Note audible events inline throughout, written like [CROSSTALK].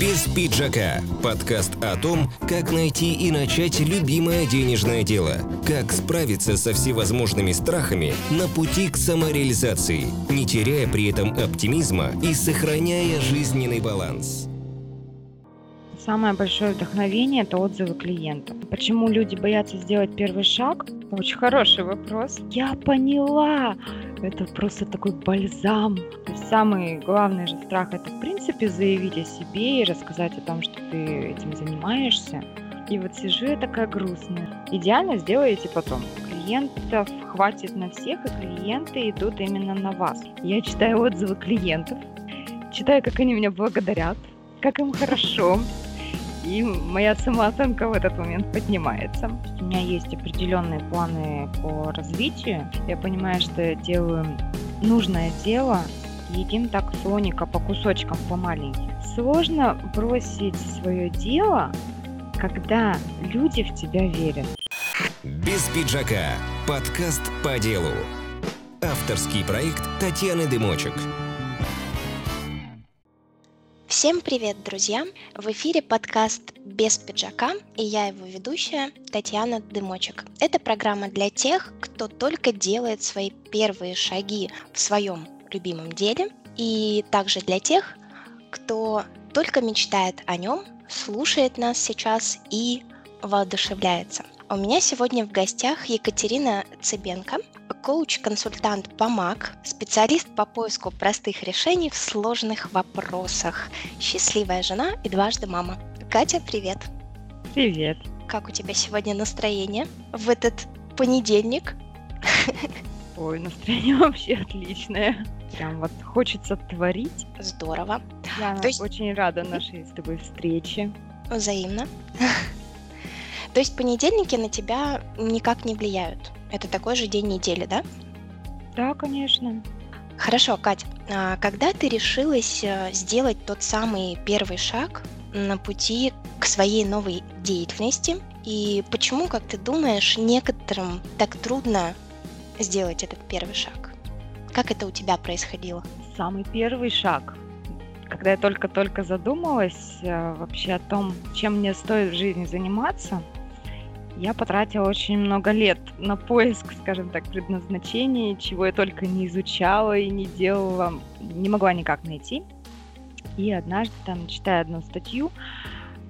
Без пиджака. Подкаст о том, как найти и начать любимое денежное дело. Как справиться со всевозможными страхами на пути к самореализации, не теряя при этом оптимизма и сохраняя жизненный баланс. Самое большое вдохновение – это отзывы клиентов. Почему люди боятся сделать первый шаг? Очень хороший вопрос. Я поняла. Это просто такой бальзам. То есть самый главный же страх – это, в принципе, заявить о себе и рассказать о том, что ты этим занимаешься. И вот сижу я такая грустная. Идеально сделаете потом. Клиентов хватит на всех, и клиенты идут именно на вас. Я читаю отзывы клиентов, читаю, как они меня благодарят, как им хорошо, и моя самооценка в этот момент поднимается. У меня есть определенные планы по развитию. Я понимаю, что я делаю нужное дело, едим так слоника по кусочкам, по маленьким. Сложно бросить свое дело, когда люди в тебя верят. Без пиджака. Подкаст по делу. Авторский проект Татьяны Дымочек. Всем привет, друзья! В эфире подкаст «Без пиджака» и я его ведущая Татьяна Дымочек. Это программа для тех, кто только делает свои первые шаги в своем любимом деле и также для тех, кто только мечтает о нем, слушает нас сейчас и воодушевляется. У меня сегодня в гостях Екатерина Цыбенко, коуч-консультант по МАК, специалист по поиску простых решений в сложных вопросах, счастливая жена и дважды мама. Катя, привет! Привет! Как у тебя сегодня настроение в этот понедельник? Ой, настроение [LAUGHS] вообще отличное. Прям вот хочется творить. Здорово. Я То есть... очень рада нашей с тобой встрече. Взаимно. То есть понедельники на тебя никак не влияют? Это такой же день недели, да? Да, конечно. Хорошо, Катя, а когда ты решилась э, сделать тот самый первый шаг на пути к своей новой деятельности? И почему, как ты думаешь, некоторым так трудно сделать этот первый шаг? Как это у тебя происходило? Самый первый шаг. Когда я только-только задумалась э, вообще о том, чем мне стоит в жизни заниматься, я потратила очень много лет на поиск, скажем так, предназначения, чего я только не изучала и не делала, не могла никак найти. И однажды, там, читая одну статью,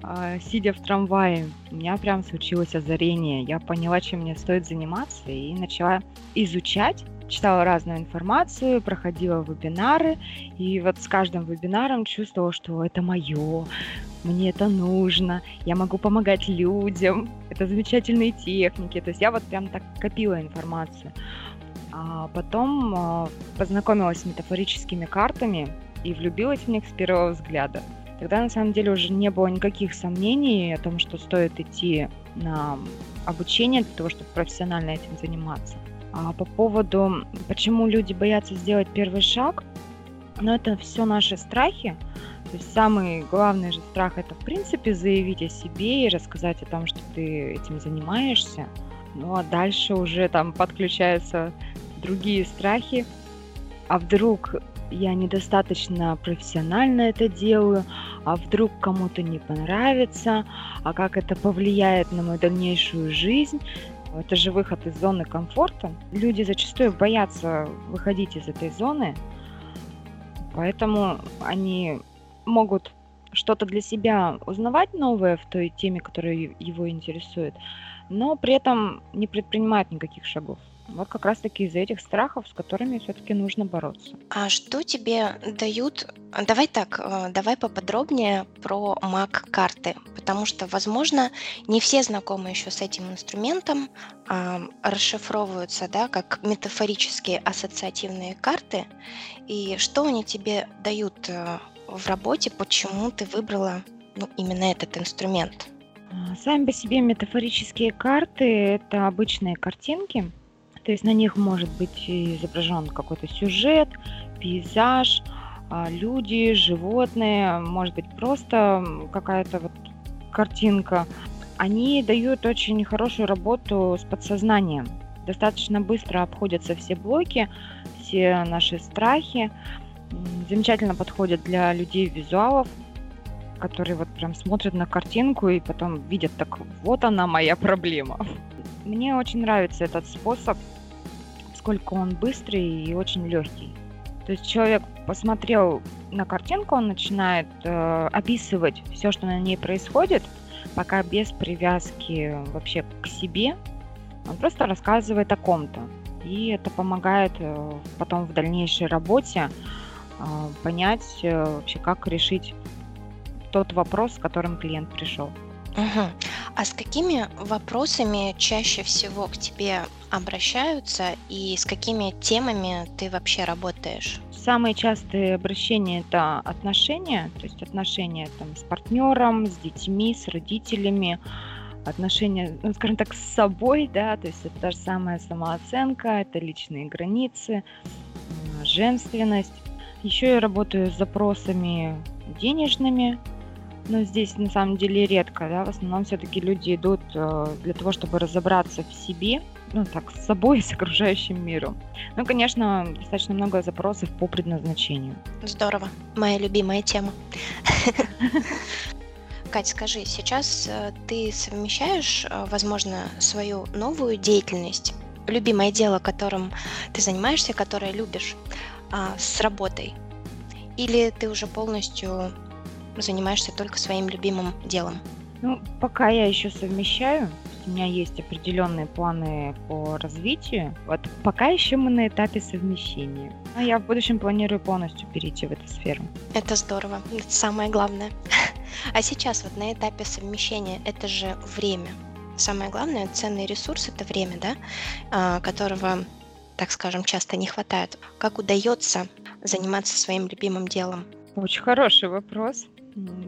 э, сидя в трамвае, у меня прям случилось озарение. Я поняла, чем мне стоит заниматься, и начала изучать читала разную информацию, проходила вебинары, и вот с каждым вебинаром чувствовала, что это мое, мне это нужно, я могу помогать людям, это замечательные техники. То есть я вот прям так копила информацию. А потом а, познакомилась с метафорическими картами и влюбилась в них с первого взгляда. Тогда на самом деле уже не было никаких сомнений о том, что стоит идти на обучение для того, чтобы профессионально этим заниматься. А по поводу, почему люди боятся сделать первый шаг, ну это все наши страхи, то есть самый главный же страх это в принципе заявить о себе и рассказать о том, что ты этим занимаешься. Ну а дальше уже там подключаются другие страхи. А вдруг я недостаточно профессионально это делаю, а вдруг кому-то не понравится, а как это повлияет на мою дальнейшую жизнь. Это же выход из зоны комфорта. Люди зачастую боятся выходить из этой зоны, поэтому они могут что-то для себя узнавать новое в той теме, которая его интересует, но при этом не предпринимают никаких шагов. Вот как раз-таки из-за этих страхов, с которыми все-таки нужно бороться. А что тебе дают? Давай так, э, давай поподробнее про маг-карты, потому что, возможно, не все знакомы еще с этим инструментом, а, расшифровываются, да, как метафорические ассоциативные карты. И что они тебе дают э, в работе, почему ты выбрала ну, именно этот инструмент? А, сами по себе метафорические карты – это обычные картинки, то есть на них может быть изображен какой-то сюжет, пейзаж, а, люди, животные, может быть просто какая-то вот картинка. Они дают очень хорошую работу с подсознанием. Достаточно быстро обходятся все блоки, все наши страхи замечательно подходят для людей визуалов. которые вот прям смотрят на картинку и потом видят, так вот она моя проблема. Мне очень нравится этот способ, сколько он быстрый и очень легкий. То есть человек посмотрел на картинку, он начинает э, описывать все, что на ней происходит, пока без привязки вообще к себе. Он просто рассказывает о ком-то. И это помогает э, потом в дальнейшей работе понять э, вообще, как решить тот вопрос, с которым клиент пришел. Угу. А с какими вопросами чаще всего к тебе обращаются и с какими темами ты вообще работаешь? Самые частые обращения это отношения, то есть отношения там, с партнером, с детьми, с родителями, отношения, ну, скажем так, с собой, да, то есть это та же самая самооценка, это личные границы, женственность. Еще я работаю с запросами денежными, но здесь на самом деле редко, да, в основном все-таки люди идут э, для того, чтобы разобраться в себе, ну так, с собой и [LAUGHS] с окружающим миром. Ну, конечно, достаточно много запросов по предназначению. Здорово, моя любимая тема. [LAUGHS] Кать, скажи, сейчас э, ты совмещаешь, э, возможно, свою новую деятельность, любимое дело, которым ты занимаешься, которое любишь, а, с работой? Или ты уже полностью занимаешься только своим любимым делом? Ну, пока я еще совмещаю, у меня есть определенные планы по развитию. Вот пока еще мы на этапе совмещения. Но я в будущем планирую полностью перейти в эту сферу. Это здорово. Это самое главное. [LAUGHS] А сейчас вот на этапе совмещения это же время. Самое главное, ценный ресурс это время, да, а, которого, так скажем, часто не хватает. Как удается заниматься своим любимым делом? Очень хороший вопрос.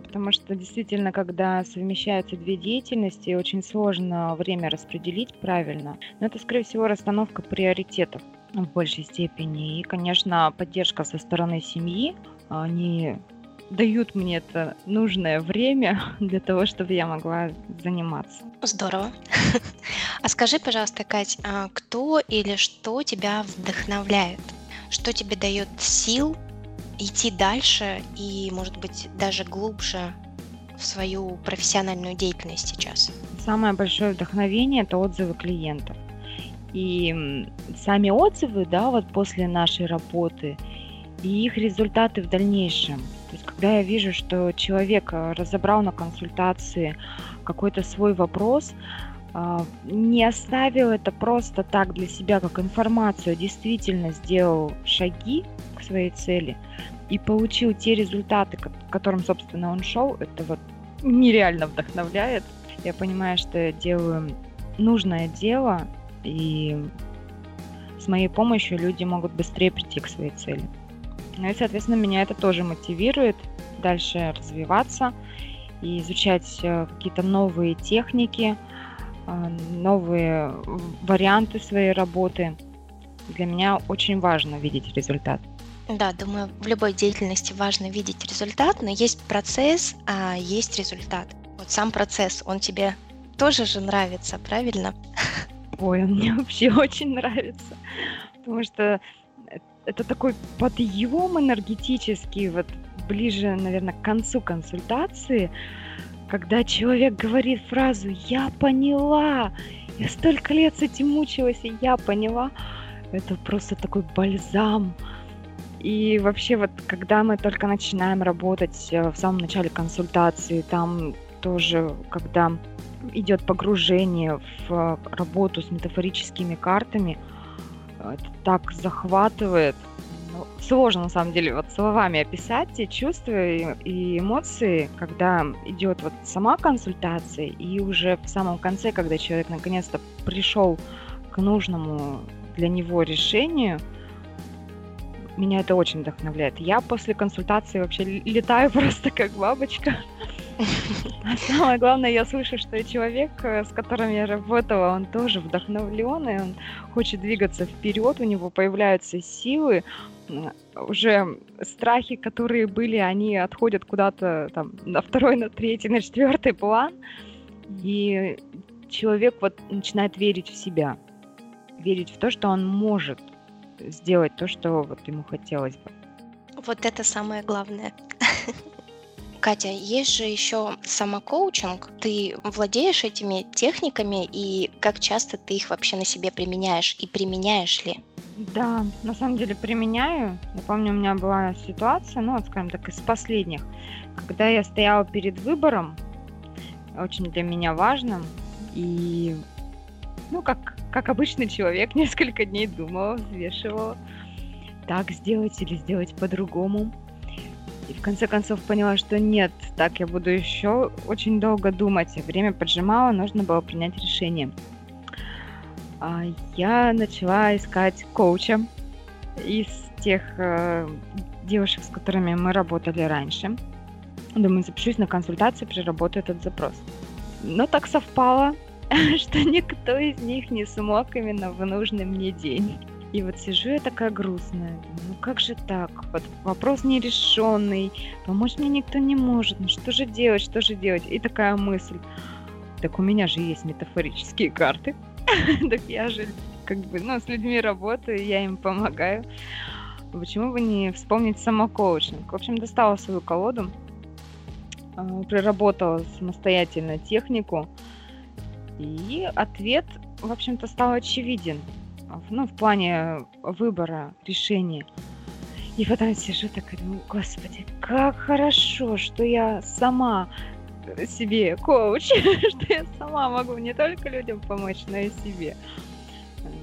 Потому что действительно, когда совмещаются две деятельности, очень сложно время распределить правильно. Но это, скорее всего, расстановка приоритетов в большей степени. И, конечно, поддержка со стороны семьи. Они дают мне это нужное время [LAUGHS] для того, чтобы я могла заниматься. Здорово. [LAUGHS] А скажи, пожалуйста, Кать, а кто или что тебя вдохновляет? Что тебе дает сил идти дальше и, может быть, даже глубже в свою профессиональную деятельность сейчас? Самое большое вдохновение – это отзывы клиентов. И сами отзывы, да, вот после нашей работы, и их результаты в дальнейшем. Когда я вижу, что человек разобрал на консультации какой-то свой вопрос, а, не оставил это просто так для себя как информацию, а действительно сделал шаги к своей цели и получил те результаты, к которым, собственно, он шел, это вот нереально вдохновляет. Я понимаю, что я делаю нужное дело, и с моей помощью люди могут быстрее прийти к своей цели. Ну и, соответственно, меня это тоже мотивирует дальше развиваться и изучать э, какие-то новые техники, э, новые варианты своей работы. Для меня очень важно видеть результат. Да, думаю, в любой деятельности важно видеть результат, но есть процесс, а есть результат. Вот сам процесс, он тебе тоже же нравится, правильно? Ой, он мне [LAUGHS] вообще очень нравится, потому что это такой подъем энергетический, вот ближе, наверное, к концу консультации, когда человек говорит фразу «я поняла», я столько лет с этим мучилась, и я поняла, это просто такой бальзам. И вообще вот, когда мы только начинаем работать э, в самом начале консультации, там тоже, когда идет погружение в работу с метафорическими картами, это так захватывает. Ну, сложно, на самом деле, вот словами описать те чувства и, эмоции, когда идет вот сама консультация, и уже в самом конце, когда человек наконец-то пришел к нужному для него решению, меня это очень вдохновляет. Я после консультации вообще летаю [LAUGHS] просто как бабочка. А самое главное, я слышу, что человек, э, с которым я работала, он тоже вдохновлен, и он хочет двигаться вперед, у него появляются силы, уже страхи, которые были, они отходят куда-то там на второй, на третий, на четвертый план, и человек вот начинает верить в себя, верить в то, что он может сделать то, что вот ему хотелось бы. Вот это самое главное. [LAUGHS] Катя, есть же еще самокоучинг. Ты владеешь этими техниками и как часто ты их вообще на себе применяешь и применяешь ли? Да, на самом деле применяю. Я помню, у меня была ситуация, ну, вот, скажем так, из последних, когда я стояла перед выбором, очень для меня важным, и, ну, как, как обычный человек, [LAUGHS] несколько дней думала, взвешивала, так сделать или сделать по-другому. И в конце концов поняла, что нет, так я буду еще очень долго думать. Время поджимало, нужно было принять решение. А, я начала искать коуча из тех э, девушек, с которыми мы работали раньше. Думаю, запишусь на консультацию, приработаю этот запрос. Но так совпало, [LAUGHS] что никто из них не смог именно в нужный мне день. И вот сижу я такая грустная, ну как же так? Вот вопрос нерешенный, помочь мне никто не может, ну что же делать, что же делать? И такая мысль, так у меня же есть метафорические карты, [LAUGHS] так я же как бы, ну, с людьми работаю, я им помогаю. Почему бы не вспомнить самокоучинг? В общем, достала свою колоду, а, проработала самостоятельно технику, и ответ, в общем-то, стал очевиден ну, в плане выбора решения. И потом сижу такая, думаю, господи, как хорошо, что я сама себе коуч, [LAUGHS] что я сама могу не только людям помочь, но и себе.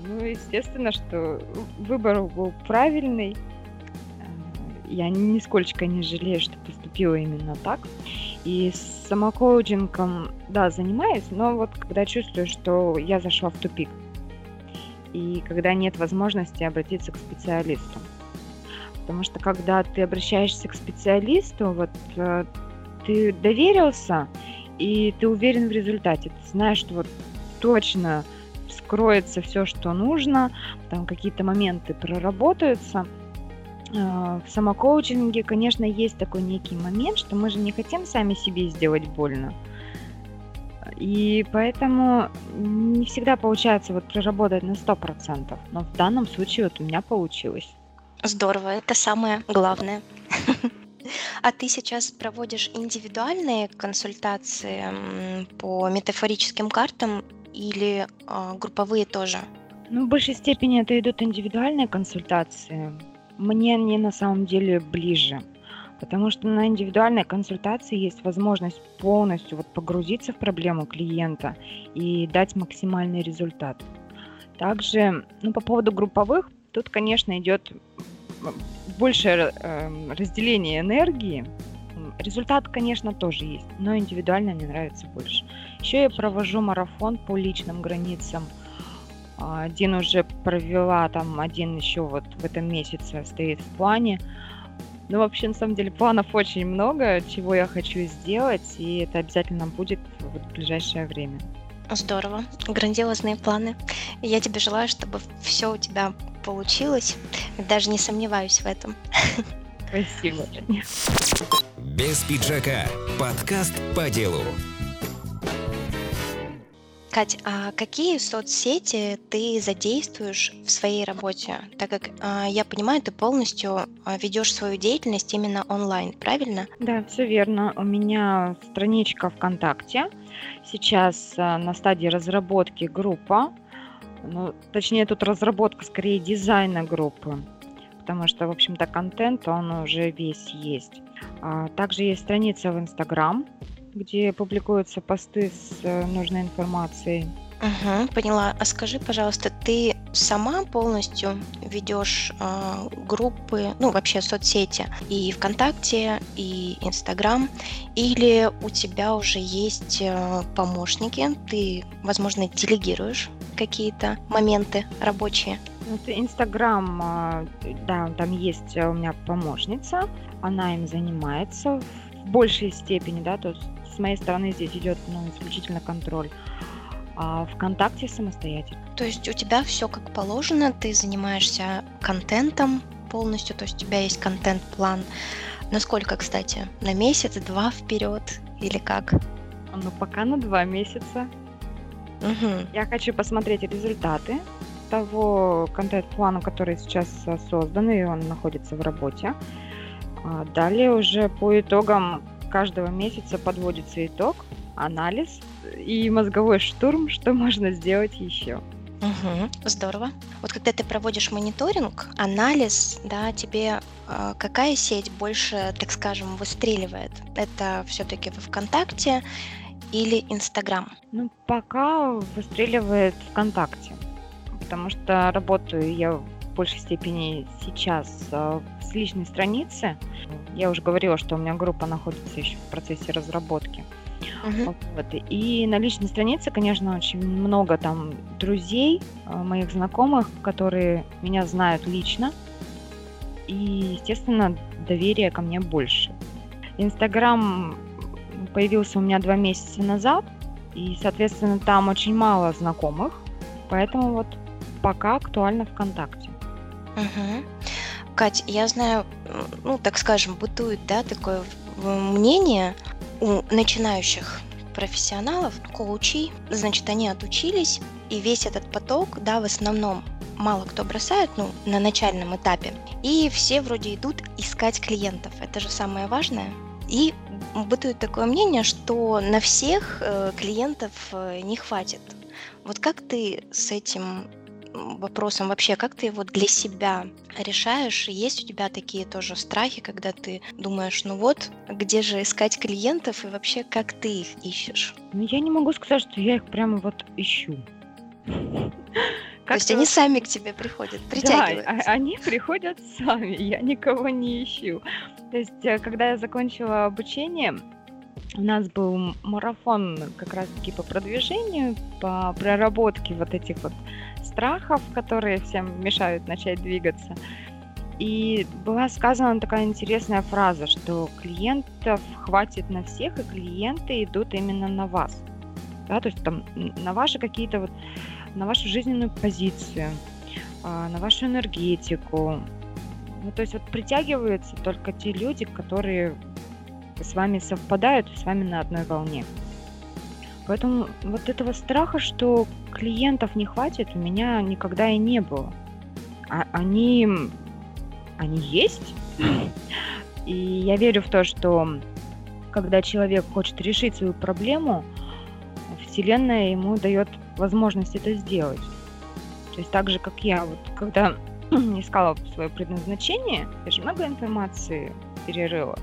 Ну, естественно, что выбор был правильный. Я нисколько не жалею, что поступила именно так. И с самокоучингом, да, занимаюсь, но вот когда чувствую, что я зашла в тупик, и когда нет возможности обратиться к специалисту. Потому что когда ты обращаешься к специалисту, вот э, ты доверился, и ты уверен в результате. Ты знаешь, что вот точно скроется все, что нужно, там какие-то моменты проработаются. Э, в самокоучинге, конечно, есть такой некий момент, что мы же не хотим сами себе сделать больно. И поэтому не всегда получается вот проработать на 100%. Но в данном случае вот у меня получилось. Здорово, это самое главное. [LAUGHS] А ты сейчас проводишь индивидуальные консультации по метафорическим картам или э, групповые тоже? Ну, в большей степени это идут индивидуальные консультации. Мне они на самом деле ближе. Потому что на индивидуальной консультации есть возможность полностью вот погрузиться в проблему клиента и дать максимальный результат. Также, ну, по поводу групповых, тут, конечно, идет большее э, разделение энергии. Результат, конечно, тоже есть, но индивидуально мне нравится больше. Еще я провожу марафон по личным границам. Один уже провела, там один еще вот в этом месяце стоит в плане. Ну, вообще, на самом деле, планов очень много, чего я хочу сделать, и это обязательно будет вот в ближайшее время. Здорово, грандиозные планы. Я тебе желаю, чтобы все у тебя получилось. Даже не сомневаюсь в этом. Спасибо. Без пиджака. Подкаст по делу. Кать, а какие соцсети ты задействуешь в своей работе? Так как а, я понимаю, ты полностью а, ведешь свою деятельность именно онлайн, правильно? Да, все верно. У меня страничка ВКонтакте. Сейчас а, на стадии разработки группа. Ну, точнее, тут разработка скорее дизайна группы потому что, в общем-то, контент, он уже весь есть. Также есть страница в Инстаграм, где публикуются посты с э, нужной информацией. Угу, поняла. А скажи, пожалуйста, ты сама полностью ведешь э, группы, ну вообще соцсети, и ВКонтакте, и Инстаграм, или у тебя уже есть э, помощники, ты, возможно, делегируешь какие-то моменты рабочие? Инстаграм, а, да, там есть у меня помощница, она им занимается в большей степени, да, то есть с моей стороны здесь идет ну, исключительно контроль. А ВКонтакте самостоятельно. То есть у тебя все как положено, ты занимаешься контентом полностью, то есть у тебя есть контент-план. Насколько, кстати, на месяц, два вперед или как? Ну, пока на два месяца. Угу. Я хочу посмотреть результаты того контент-плана, который сейчас создан, и он находится в работе. А далее уже по итогам каждого месяца подводится итог, анализ и мозговой штурм, что можно сделать еще. Угу, здорово. Вот когда ты проводишь мониторинг, анализ, да, тебе э, какая сеть больше, так скажем, выстреливает? Это все-таки во ВКонтакте или Инстаграм? Ну, пока выстреливает ВКонтакте, потому что работаю я большей степени сейчас э, с личной страницы. Я уже говорила, что у меня группа находится еще в процессе разработки. Мгм. Вот. И на личной странице, конечно, очень много там друзей, э, моих знакомых, которые меня знают лично. И, естественно, доверие ко мне больше. Инстаграм появился у меня два месяца назад, и, соответственно, там очень мало знакомых, поэтому вот пока актуально ВКонтакте. Мгм. Кать, я знаю, ну, так скажем, бытует, да, такое мнение у начинающих профессионалов, коучей, значит, они отучились, и весь этот поток, да, в основном мало кто бросает, ну, на начальном этапе, и все вроде идут искать клиентов, это же самое важное. И бытует такое мнение, что на всех э, клиентов э, не хватит. Вот как ты с этим вопросом вообще, как ты вот для себя решаешь? Есть у тебя такие тоже страхи, когда ты думаешь, ну вот, где же искать клиентов и вообще как ты их ищешь? Ну, я не могу сказать, что я их прямо вот ищу. [LAUGHS] То есть они сами к тебе приходят, притягивают. Да, они приходят сами, я никого не ищу. То есть, э, когда я закончила обучение, у нас был марафон как раз-таки по продвижению, по проработке вот этих вот страхов, которые всем мешают начать двигаться. И была сказана такая интересная фраза, что клиентов хватит на всех, и клиенты идут именно на вас. Да, то есть там на ваши какие-то вот, на вашу жизненную позицию, а, на вашу энергетику. Ну, то есть вот притягиваются только те люди, которые с вами совпадают, с вами на одной волне. Поэтому вот этого страха, что клиентов не хватит, у меня никогда и не было. А они, они есть. И я верю в то, что когда человек хочет решить свою проблему, Вселенная ему дает возможность это сделать. То есть так же, как я, вот когда [CLEARS THROAT] искала свое предназначение, я же много информации перерыла.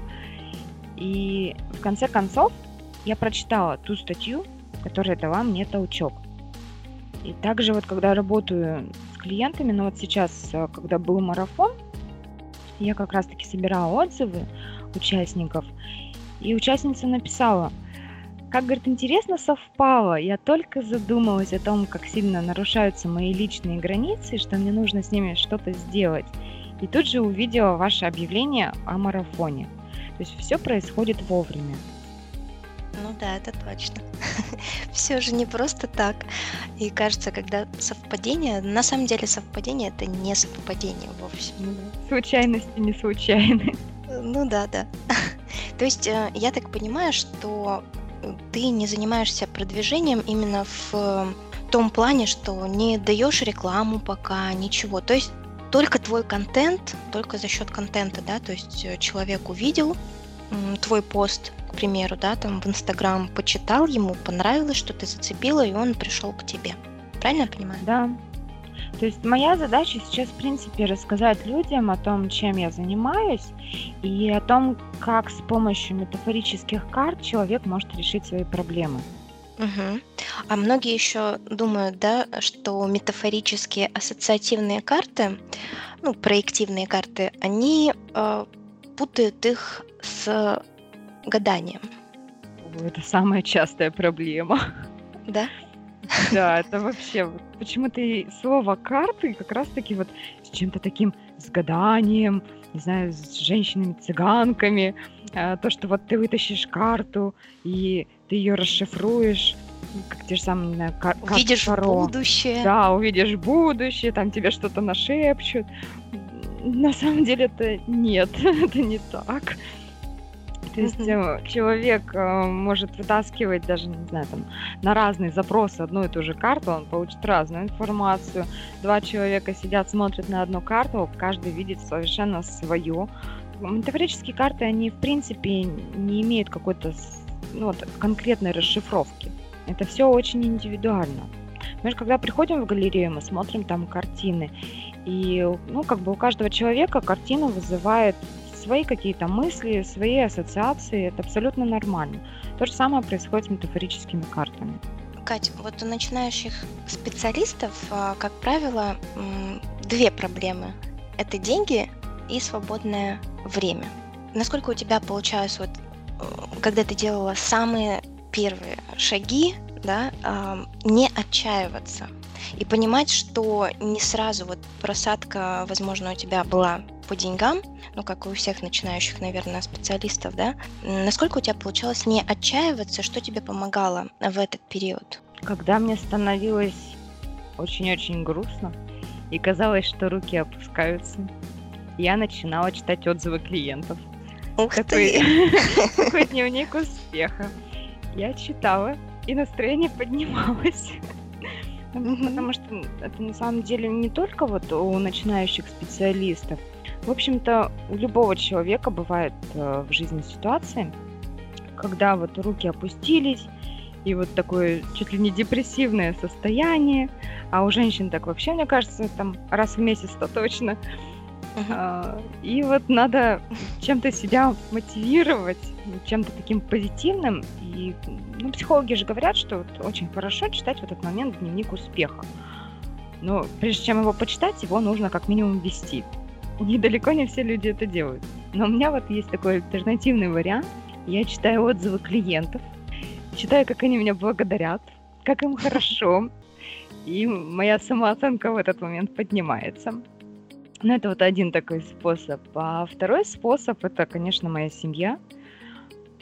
И в конце концов я прочитала ту статью, которая дала мне толчок. И также вот когда работаю с клиентами, ну вот сейчас, э, когда был марафон, я как раз-таки собирала отзывы участников, и участница написала, как, говорит, интересно совпало. Я только задумалась о том, как сильно нарушаются мои личные границы, что мне нужно с ними что-то сделать. И тут же увидела ваше объявление о марафоне. То есть все происходит вовремя. Ну да, это точно. [LAUGHS] Все же не просто так. И кажется, когда совпадение, на самом деле совпадение это не совпадение вовсе. Ну Случайности не случайны. Ну да, да. [LAUGHS] То есть э, я так понимаю, что ты не занимаешься продвижением именно в том плане, что не даешь рекламу пока, ничего. То есть только твой контент, только за счет контента, да, то есть э, человек увидел твой пост, к примеру, да, там в Инстаграм почитал, ему понравилось, что ты зацепила, и он пришел к тебе. Правильно я понимаю? Да. То есть моя задача сейчас, в принципе, рассказать людям о том, чем я занимаюсь, и о том, как с помощью метафорических карт человек может решить свои проблемы. Угу. А многие еще думают, да, что метафорические ассоциативные карты, ну, проективные карты, они э, путают их с гаданием. Это самая частая проблема. Да? Да, это вообще почему-то слово карты как раз-таки вот с чем-то таким, с гаданием, не знаю, с женщинами-цыганками, а, то, что вот ты вытащишь карту и ты ее расшифруешь, как те же самые кар- Увидишь будущее. Да, увидишь будущее, там тебе что-то нашепчут. На самом деле это нет, [LAUGHS] это не так. То есть mm-hmm. человек э, может вытаскивать даже, не знаю, там, на разные запросы одну и ту же карту, он получит разную информацию. Два человека сидят, смотрят на одну карту, каждый видит совершенно свое. метафорические карты, они в принципе не имеют какой-то ну, вот, конкретной расшифровки. Это все очень индивидуально. Понимаешь, когда приходим в галерею, мы смотрим там картины, и, ну, как бы у каждого человека картина вызывает свои какие-то мысли, свои ассоциации, это абсолютно нормально. То же самое происходит с метафорическими картами. Катя, вот у начинающих специалистов, а, как правило, две проблемы. Это деньги и свободное время. Насколько у тебя получалось, вот, э, когда ты делала самые первые шаги, да, не отчаиваться и понимать, что не сразу вот просадка, возможно, у тебя была по деньгам, ну, как и у всех начинающих, наверное, специалистов, да, насколько у тебя получалось не отчаиваться, что тебе помогало в этот период? Когда мне становилось очень-очень грустно, и казалось, что руки опускаются, я начинала читать отзывы клиентов. Ух такой, ты! [LAUGHS] Такой [LAUGHS] дневник успеха. Я читала, и настроение поднималось. Потому что это на самом деле не только вот у начинающих специалистов. В общем-то, у любого человека бывает э, в жизни ситуации, когда вот руки опустились, и вот такое чуть ли не депрессивное состояние, а у женщин так вообще, мне кажется, там раз в месяц-то точно. Uh-huh. И вот надо чем-то себя мотивировать, чем-то таким позитивным. И ну, психологи же говорят, что вот очень хорошо читать в этот момент дневник успеха. Но прежде чем его почитать, его нужно как минимум вести. Недалеко не все люди это делают. Но у меня вот есть такой альтернативный вариант. Я читаю отзывы клиентов, читаю, как они меня благодарят, как им [LAUGHS] хорошо, и моя самооценка в этот момент поднимается. Ну, это вот один такой способ. А второй способ – это, конечно, моя семья.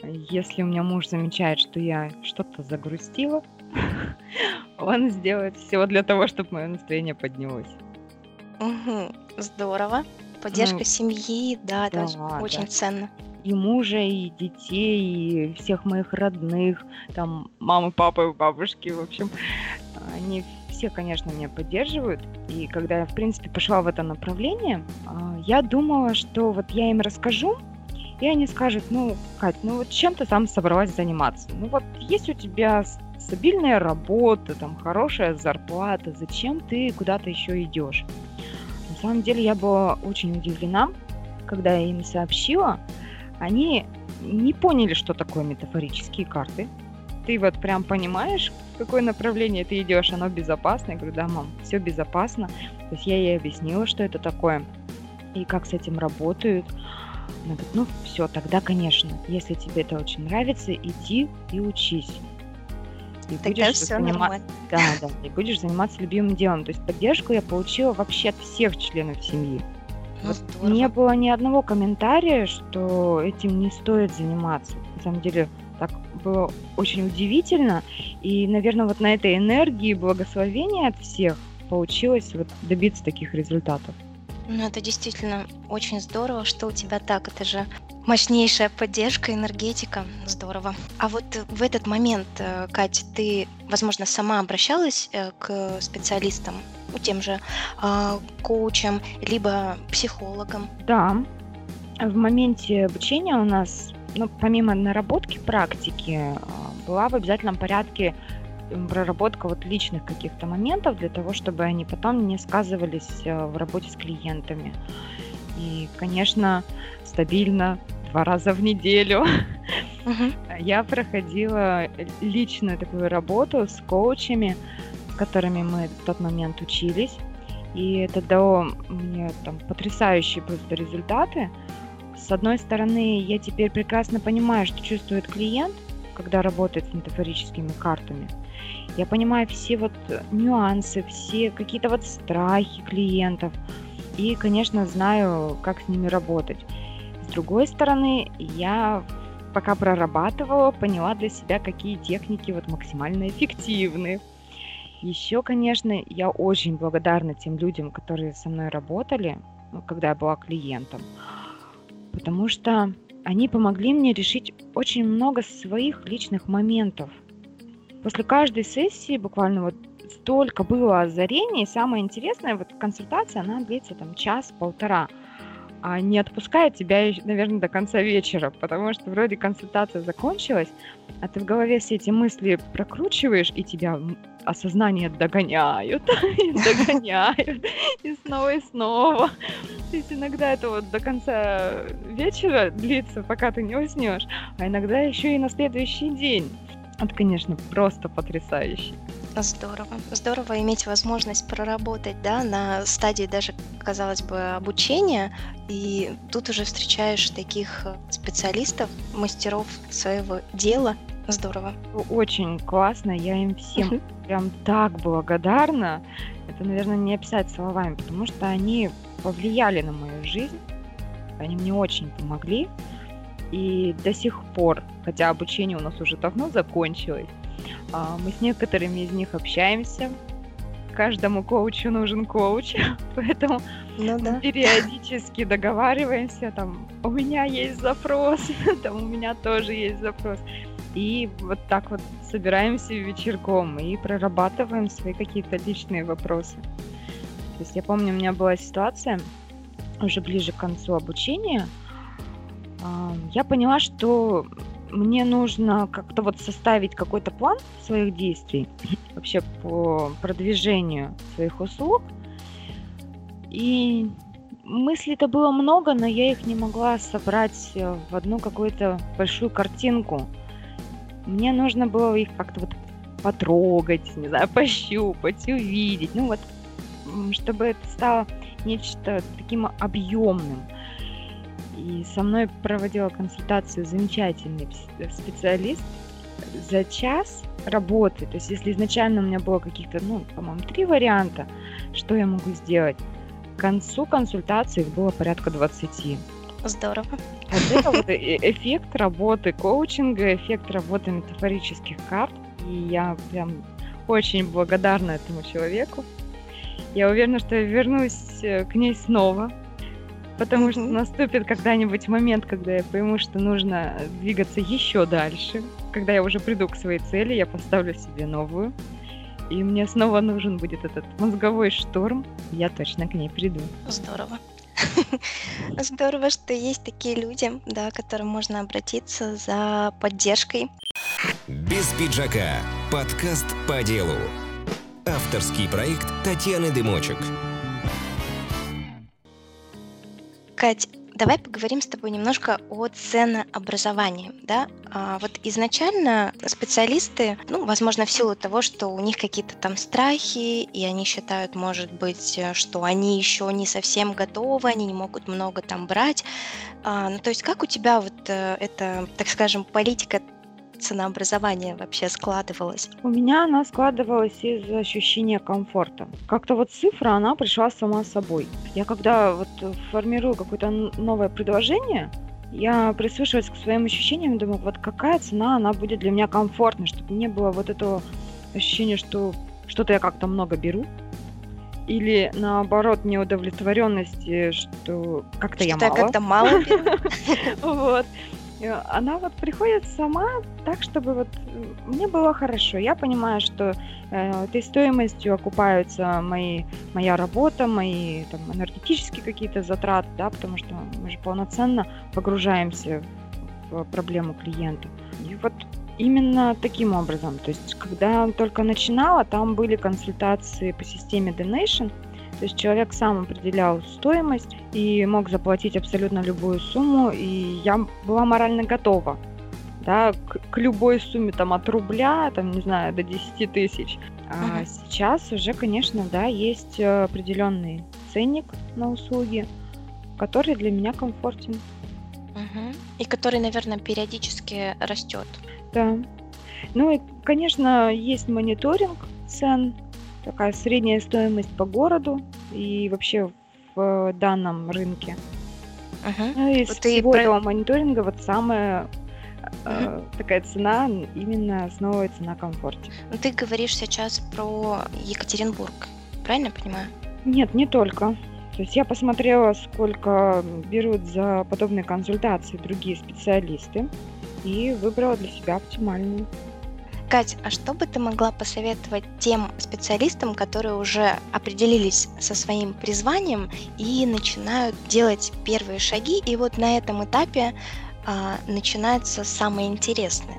Если у меня муж замечает, что я что-то загрустила, [LAUGHS] он сделает все для того, чтобы мое настроение поднялось. Угу, здорово. Поддержка ну, семьи, да, да, это очень да. ценно. И мужа, и детей, и всех моих родных, там, мамы, папы, бабушки, в общем, они все, конечно, меня поддерживают. И когда я, в принципе, пошла в это направление, а, я думала, что вот я им расскажу, и они скажут, ну, Кать, ну вот чем ты там собралась заниматься? Ну вот есть у тебя стабильная работа, там хорошая зарплата, зачем ты куда-то еще идешь? На самом деле я была очень удивлена, когда я им сообщила, они не поняли, что такое метафорические карты. Ты вот прям понимаешь, в какое направление ты идешь, оно безопасно. Я говорю, да, мам, все безопасно. То есть я ей объяснила, что это такое и как с этим работают. Она говорит, ну все, тогда, конечно, если тебе это очень нравится, иди и учись. И Тогда будешь все занима... Да, да, и будешь заниматься любимым делом. То есть поддержку я получила вообще от всех членов семьи. Ну, вот не было ни одного комментария, что этим не стоит заниматься. На самом деле, было очень удивительно. И, наверное, вот на этой энергии благословения от всех получилось вот добиться таких результатов. Ну, это действительно очень здорово, что у тебя так. Это же мощнейшая поддержка, энергетика. Здорово. А вот в этот момент, э, Катя, ты, возможно, сама обращалась э, к специалистам, ну, тем же э, коучам, либо психологам? Да. В моменте обучения у нас, ну, помимо наработки практики, э, была в обязательном порядке проработка вот личных каких-то моментов для того, чтобы они потом не сказывались э, в работе с клиентами. И, конечно, стабильно два раза в неделю uh-huh. я проходила личную такую работу с коучами, с которыми мы в тот момент учились. И это дало мне там потрясающие просто результаты. С одной стороны, я теперь прекрасно понимаю, что чувствует клиент, когда работает с метафорическими картами. Я понимаю все вот нюансы, все какие-то вот страхи клиентов. И, конечно, знаю, как с ними работать. С другой стороны, я пока прорабатывала, поняла для себя, какие техники вот максимально эффективны. Еще, конечно, я очень благодарна тем людям, которые со мной работали, ну, когда я была клиентом, потому что они помогли мне решить очень много своих личных моментов – После каждой сессии буквально вот столько было озарений. Самое интересное, вот консультация, она длится там час-полтора. А не отпускает тебя, наверное, до конца вечера, потому что вроде консультация закончилась, а ты в голове все эти мысли прокручиваешь, и тебя осознание догоняют, [LAUGHS] и догоняют, и снова и снова. То есть иногда это вот до конца вечера длится, пока ты не уснешь, а иногда еще и на следующий день. Это, конечно, просто потрясающе. Здорово. Здорово иметь возможность проработать, да, на стадии даже, казалось бы, обучения, и тут уже встречаешь таких э, специалистов, мастеров своего дела. Здорово. Очень классно, я им всем прям так благодарна. Это, наверное, не описать словами, потому что они повлияли на мою жизнь, они мне очень помогли. И до сих пор, хотя обучение у нас уже давно закончилось, мы с некоторыми из них общаемся. Каждому коучу нужен коуч, [LAUGHS] поэтому ну, да. периодически договариваемся, там, у меня есть запрос, [LAUGHS] там, у меня тоже есть запрос. И вот так вот собираемся вечерком и прорабатываем свои какие-то личные вопросы. То есть я помню, у меня была ситуация уже ближе к концу обучения. А, я поняла, что мне нужно как-то вот составить какой-то план своих действий [CLEARS THROAT] вообще по продвижению своих услуг. И мыслей-то было много, но я их не могла собрать в одну какую-то большую картинку. Мне нужно было их как-то вот потрогать, не знаю, [LAUGHS] пощупать, увидеть. Ну вот, чтобы это стало нечто таким объемным. И со мной проводила консультацию замечательный специалист за час работы. То есть если изначально у меня было каких-то, ну, по-моему, три варианта, что я могу сделать, к концу консультации их было порядка 20. Здорово. Вот это вот [LAUGHS] э, эффект работы коучинга, эффект работы метафорических карт. И я прям очень благодарна этому человеку. Я уверена, что я вернусь э, к ней снова, потому что наступит когда-нибудь момент, когда я пойму, что нужно двигаться еще дальше. Когда я уже приду к своей цели, я поставлю себе новую. И мне снова нужен будет этот мозговой шторм. Я точно к ней приду. Здорово. [LAUGHS] Здорово, что есть такие люди, да, к которым можно обратиться за поддержкой. Без пиджака. Подкаст по делу. Авторский проект Татьяны Дымочек. Кать, давай поговорим с тобой немножко о ценообразовании. Да? А вот изначально специалисты, ну, возможно, в силу того, что у них какие-то там страхи, и они считают, может быть, что они еще не совсем готовы, они не могут много там брать. А, ну, то есть как у тебя вот э, эта, так скажем, политика ценообразование вообще складывалось? У меня она складывалась из ощущения комфорта. Как-то вот цифра, она пришла сама собой. Я когда вот формирую какое-то новое предложение, я прислушиваюсь к своим ощущениям думаю, вот какая цена, она будет для меня комфортной, чтобы не было вот этого ощущения, что что-то я как-то много беру, или наоборот неудовлетворенности, что как-то я мало. как-то мало беру. [LAUGHS] Вот. Э, она вот приходит сама так, чтобы вот мне было хорошо. Я понимаю, что э, этой стоимостью окупаются мои, моя работа, мои там, энергетические какие-то затраты, да, потому что мы же полноценно погружаемся в проблему клиента. И вот именно таким образом. То есть, когда только начинала, там были консультации по системе Donation – то есть человек сам определял стоимость и мог заплатить абсолютно любую сумму, и я была морально готова да, к, к любой сумме там от рубля, там, не знаю, до 10 тысяч. А uh-huh. сейчас уже, конечно, да, есть э, определенный ценник на услуги, который для меня комфортен. Uh-huh. И который, наверное, периодически растет. Да. Ну и, конечно, есть мониторинг цен, такая средняя стоимость по городу и вообще в данном рынке. Uh-huh. Ну, из вот всего про... этого мониторинга вот самая э, такая цена именно основывается на комфорте. Ну, ты говоришь сейчас про Екатеринбург, правильно я понимаю? Нет, не только. То есть я посмотрела, сколько берут за подобные консультации другие специалисты и выбрала для себя оптимальную. Кать, а что бы ты могла посоветовать тем специалистам, которые уже определились со своим призванием и начинают делать первые шаги, и вот на этом этапе а, начинается самое интересное?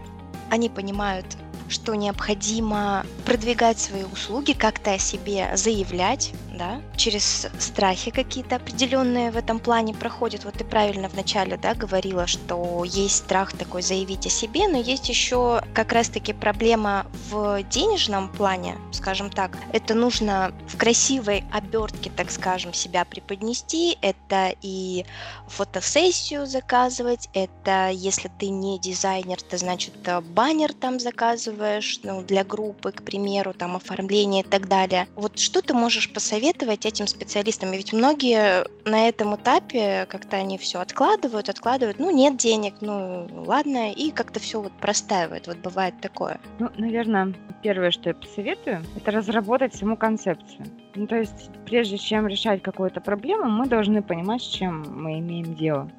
Они понимают, что необходимо продвигать свои услуги, как-то о себе заявлять, да, через страхи какие-то определенные в этом плане проходят. Вот ты правильно вначале, да, говорила, что есть страх такой заявить о себе, но есть еще как раз-таки проблема в денежном плане, скажем так. Это нужно в красивой обертке, так скажем, себя преподнести. Это и фотосессию заказывать, это если ты не дизайнер, то значит баннер там заказываешь ну, для группы, к примеру, там оформление и так далее. Вот что ты можешь посоветовать этим специалистам? Ведь многие на этом этапе как-то они все откладывают, откладывают, ну нет денег, ну ладно, и как-то все вот простаивает. Вот бывает такое. Ну, наверное, первое, что я посоветую, это разработать саму концепцию. Ну, то есть, прежде чем решать какую-то проблему, мы должны понимать, с чем мы имеем дело.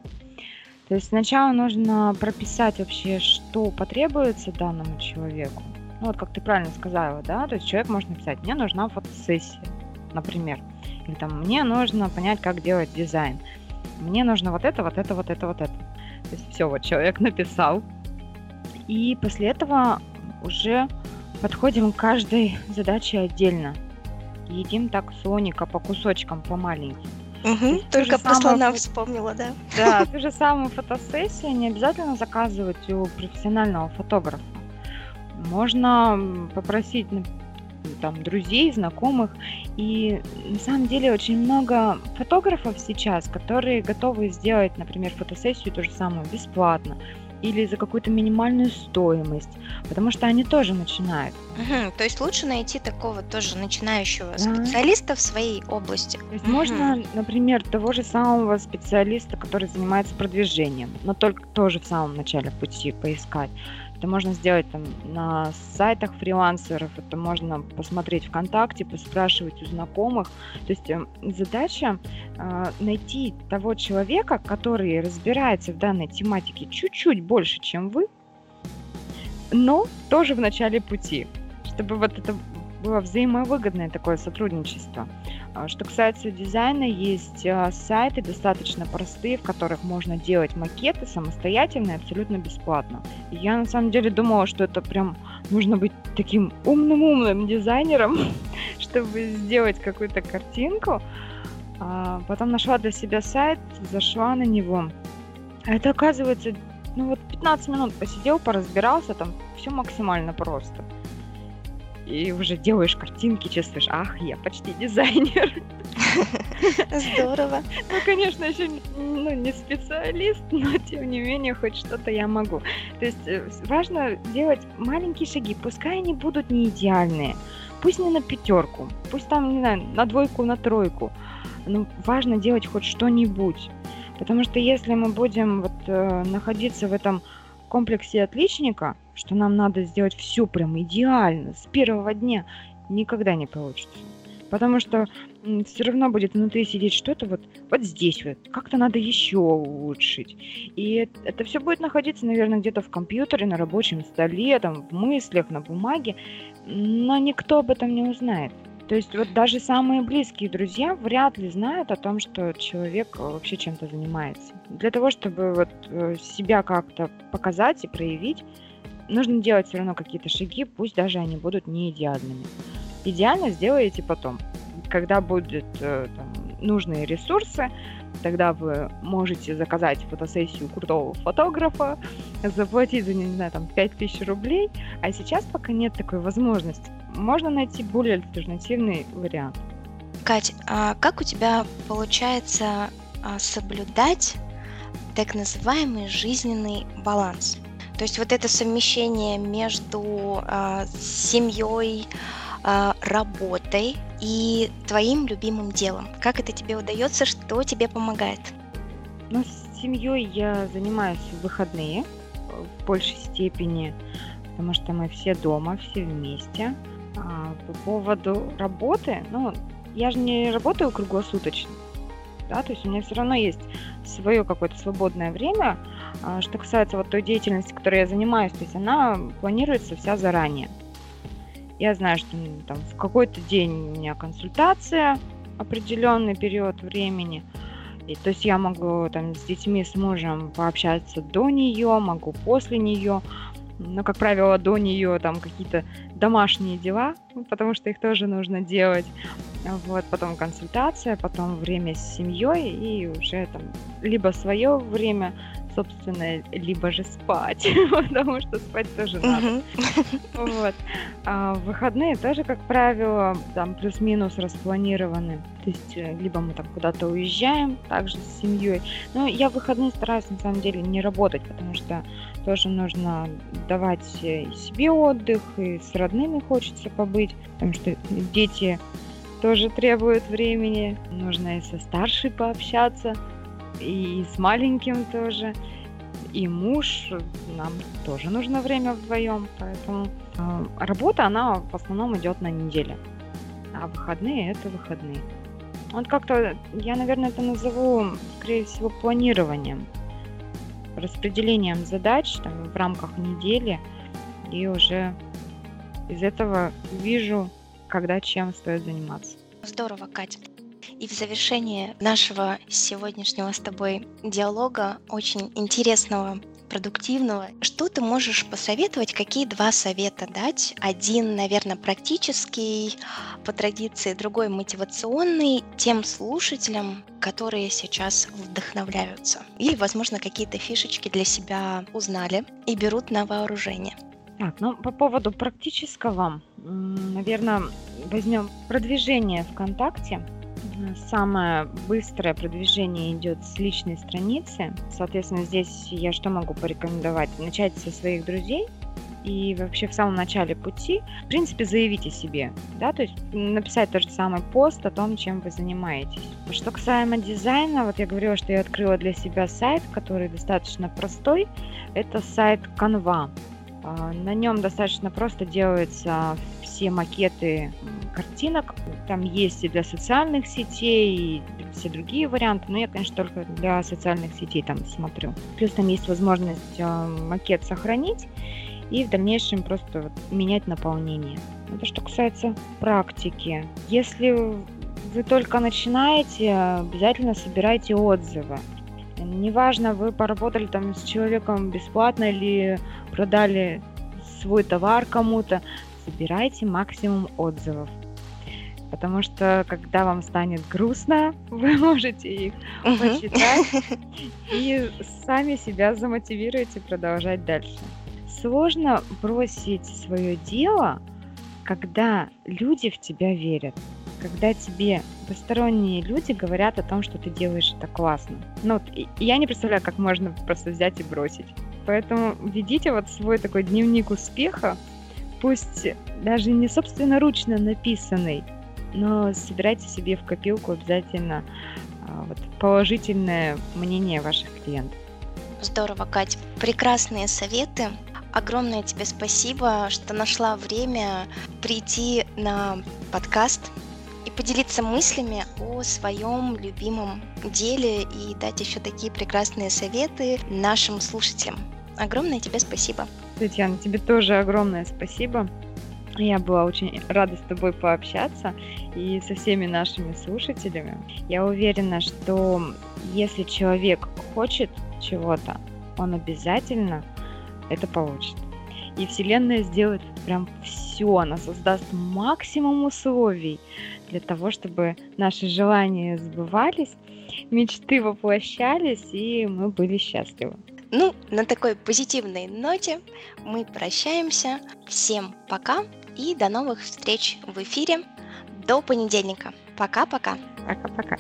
То есть сначала нужно прописать вообще, что потребуется данному человеку. Ну вот как ты правильно сказала, да, то есть человек может написать, мне нужна фотосессия, например. Или там, мне нужно понять, как делать дизайн. Мне нужно вот это, вот это, вот это, вот это. То есть все, вот человек [LAUGHS] написал. И после этого уже подходим к каждой задаче отдельно. Едим так соника по кусочкам, по маленьким. Угу, только про слона вспомнила, да. Да, [LAUGHS] ту же самую фотосессию не обязательно заказывать у профессионального фотографа. Можно попросить там друзей, знакомых. И на самом деле очень много фотографов сейчас, которые готовы сделать, например, фотосессию ту же самую бесплатно или за какую-то минимальную стоимость, потому что они тоже начинают. Угу, то есть лучше найти такого тоже начинающего да. специалиста в своей области. То есть угу. можно, например, того же самого специалиста, который занимается продвижением, но только тоже в самом начале пути поискать. Это можно сделать там на сайтах фрилансеров, это можно посмотреть ВКонтакте, поспрашивать у знакомых. То есть э, задача э, найти того человека, который разбирается в данной тематике чуть-чуть больше, чем вы, но тоже в начале пути, чтобы вот это было взаимовыгодное такое сотрудничество. А, что касается дизайна, есть а, сайты достаточно простые, в которых можно делать макеты самостоятельно и абсолютно бесплатно. Я на самом деле думала, что это прям нужно быть таким умным-умным дизайнером, [LAUGHS] чтобы сделать какую-то картинку. А потом нашла для себя сайт, зашла на него. Это оказывается, ну вот 15 минут посидел, поразбирался, там все максимально просто и уже делаешь картинки, чувствуешь, ах, я почти дизайнер. [LAUGHS] Здорово. Ну, конечно, еще ну, не специалист, [LAUGHS] но тем не менее хоть что-то я могу. То есть э, важно делать маленькие шаги, пускай они будут не идеальные, пусть не на пятерку, пусть там, не знаю, на двойку, на тройку, но важно делать хоть что-нибудь. Потому что если мы будем вот э, находиться в этом комплексе отличника, что нам надо сделать все прям идеально с первого дня, никогда не получится. Потому что все равно будет внутри сидеть что-то вот, вот здесь вот, как-то надо еще улучшить. И это, все будет находиться, наверное, где-то в компьютере, на рабочем столе, там, в мыслях, на бумаге, но никто об этом не узнает. То есть вот даже самые близкие друзья вряд ли знают о том, что человек э, вообще чем-то занимается. Для того, чтобы вот э, себя как-то показать и проявить, нужно делать все равно какие-то шаги, пусть даже они будут не идеальными. Идеально сделаете потом, когда будут э, там, нужные ресурсы, тогда вы можете заказать фотосессию крутого фотографа, заплатить за, не знаю, там 5000 рублей, а сейчас пока нет такой возможности можно найти более альтернативный вариант. Кать, а как у тебя получается а, соблюдать так называемый жизненный баланс? То есть вот это совмещение между а, семьей, а, работой и твоим любимым делом. Как это тебе удается, что тебе помогает? Ну, с семьей я занимаюсь в выходные в большей степени, потому что мы все дома, все вместе. А, по поводу работы, ну, я же не работаю круглосуточно, да, то есть у меня все равно есть свое какое-то свободное время, что касается вот той деятельности, которой я занимаюсь, то есть она планируется вся заранее. Я знаю, что там в какой-то день у меня консультация, определенный период времени. И, то есть я могу там с детьми, с мужем пообщаться до нее, могу после нее. Но, как правило, до нее там какие-то домашние дела, потому что их тоже нужно делать. Вот, потом консультация, потом время с семьей и уже там либо свое время собственно, либо же спать, [LAUGHS] потому что спать тоже надо. Вот. А выходные тоже, как правило, там плюс-минус распланированы. То есть э, либо мы там куда-то уезжаем, также с семьей. Но я в выходные стараюсь на самом деле не работать, потому что тоже нужно давать себе отдых, и с родными хочется побыть, потому что дети тоже требуют времени. Нужно и со старшей пообщаться и с маленьким тоже, и муж, нам тоже нужно время вдвоем, поэтому э, работа, она в основном идет на неделю, а выходные это выходные. Вот как-то, я, наверное, это назову, скорее всего, планированием, распределением задач там, в рамках недели, и уже из этого вижу, когда чем стоит заниматься. Здорово, Катя. И в завершении нашего сегодняшнего с тобой диалога, очень интересного, продуктивного, что ты можешь посоветовать, какие два совета дать? Один, наверное, практический, по традиции, другой мотивационный тем слушателям, которые сейчас вдохновляются. Или, возможно, какие-то фишечки для себя узнали и берут на вооружение. Так, ну по поводу практического, наверное, возьмем продвижение ВКонтакте. Самое быстрое продвижение идет с личной страницы. Соответственно, здесь я что могу порекомендовать? Начать со своих друзей, и вообще в самом начале пути, в принципе, заявить о себе, да, то есть написать тот же самый пост о том, чем вы занимаетесь. Что касаемо дизайна, вот я говорила, что я открыла для себя сайт, который достаточно простой, это сайт Canva. А, на нем достаточно просто делаются все макеты картинок. Там есть и для социальных сетей, и все другие варианты, но я, конечно, только для социальных сетей там смотрю. Плюс там есть возможность э, макет сохранить и в дальнейшем просто вот менять наполнение. Это что касается практики. Если вы только начинаете, обязательно собирайте отзывы. Неважно, вы поработали там с человеком бесплатно или продали свой товар кому-то, собирайте максимум отзывов. Потому что когда вам станет грустно, [LAUGHS] вы можете их uh-huh. почитать [LAUGHS] и сами себя замотивируете продолжать дальше. Сложно бросить свое дело, когда люди в тебя верят, когда тебе посторонние люди говорят о том, что ты делаешь это классно. Ну, я не представляю, как можно просто взять и бросить. Поэтому ведите вот свой такой дневник успеха, пусть даже не собственноручно написанный, но собирайте себе в копилку обязательно а, вот, положительное мнение ваших клиентов. Здорово, Кать. Прекрасные советы. Огромное тебе спасибо, что нашла время прийти на подкаст и поделиться мыслями о своем любимом деле и дать еще такие прекрасные советы нашим слушателям. Огромное тебе спасибо. Татьяна, тебе тоже огромное спасибо. Я была очень рада с тобой пообщаться и со всеми нашими слушателями. Я уверена, что если человек хочет чего-то, он обязательно это получит. И Вселенная сделает прям все, она создаст максимум условий для того, чтобы наши желания сбывались, мечты воплощались, и мы были счастливы. Ну, на такой позитивной ноте мы прощаемся. Всем пока и до новых встреч в эфире. До понедельника. Пока-пока. Пока-пока.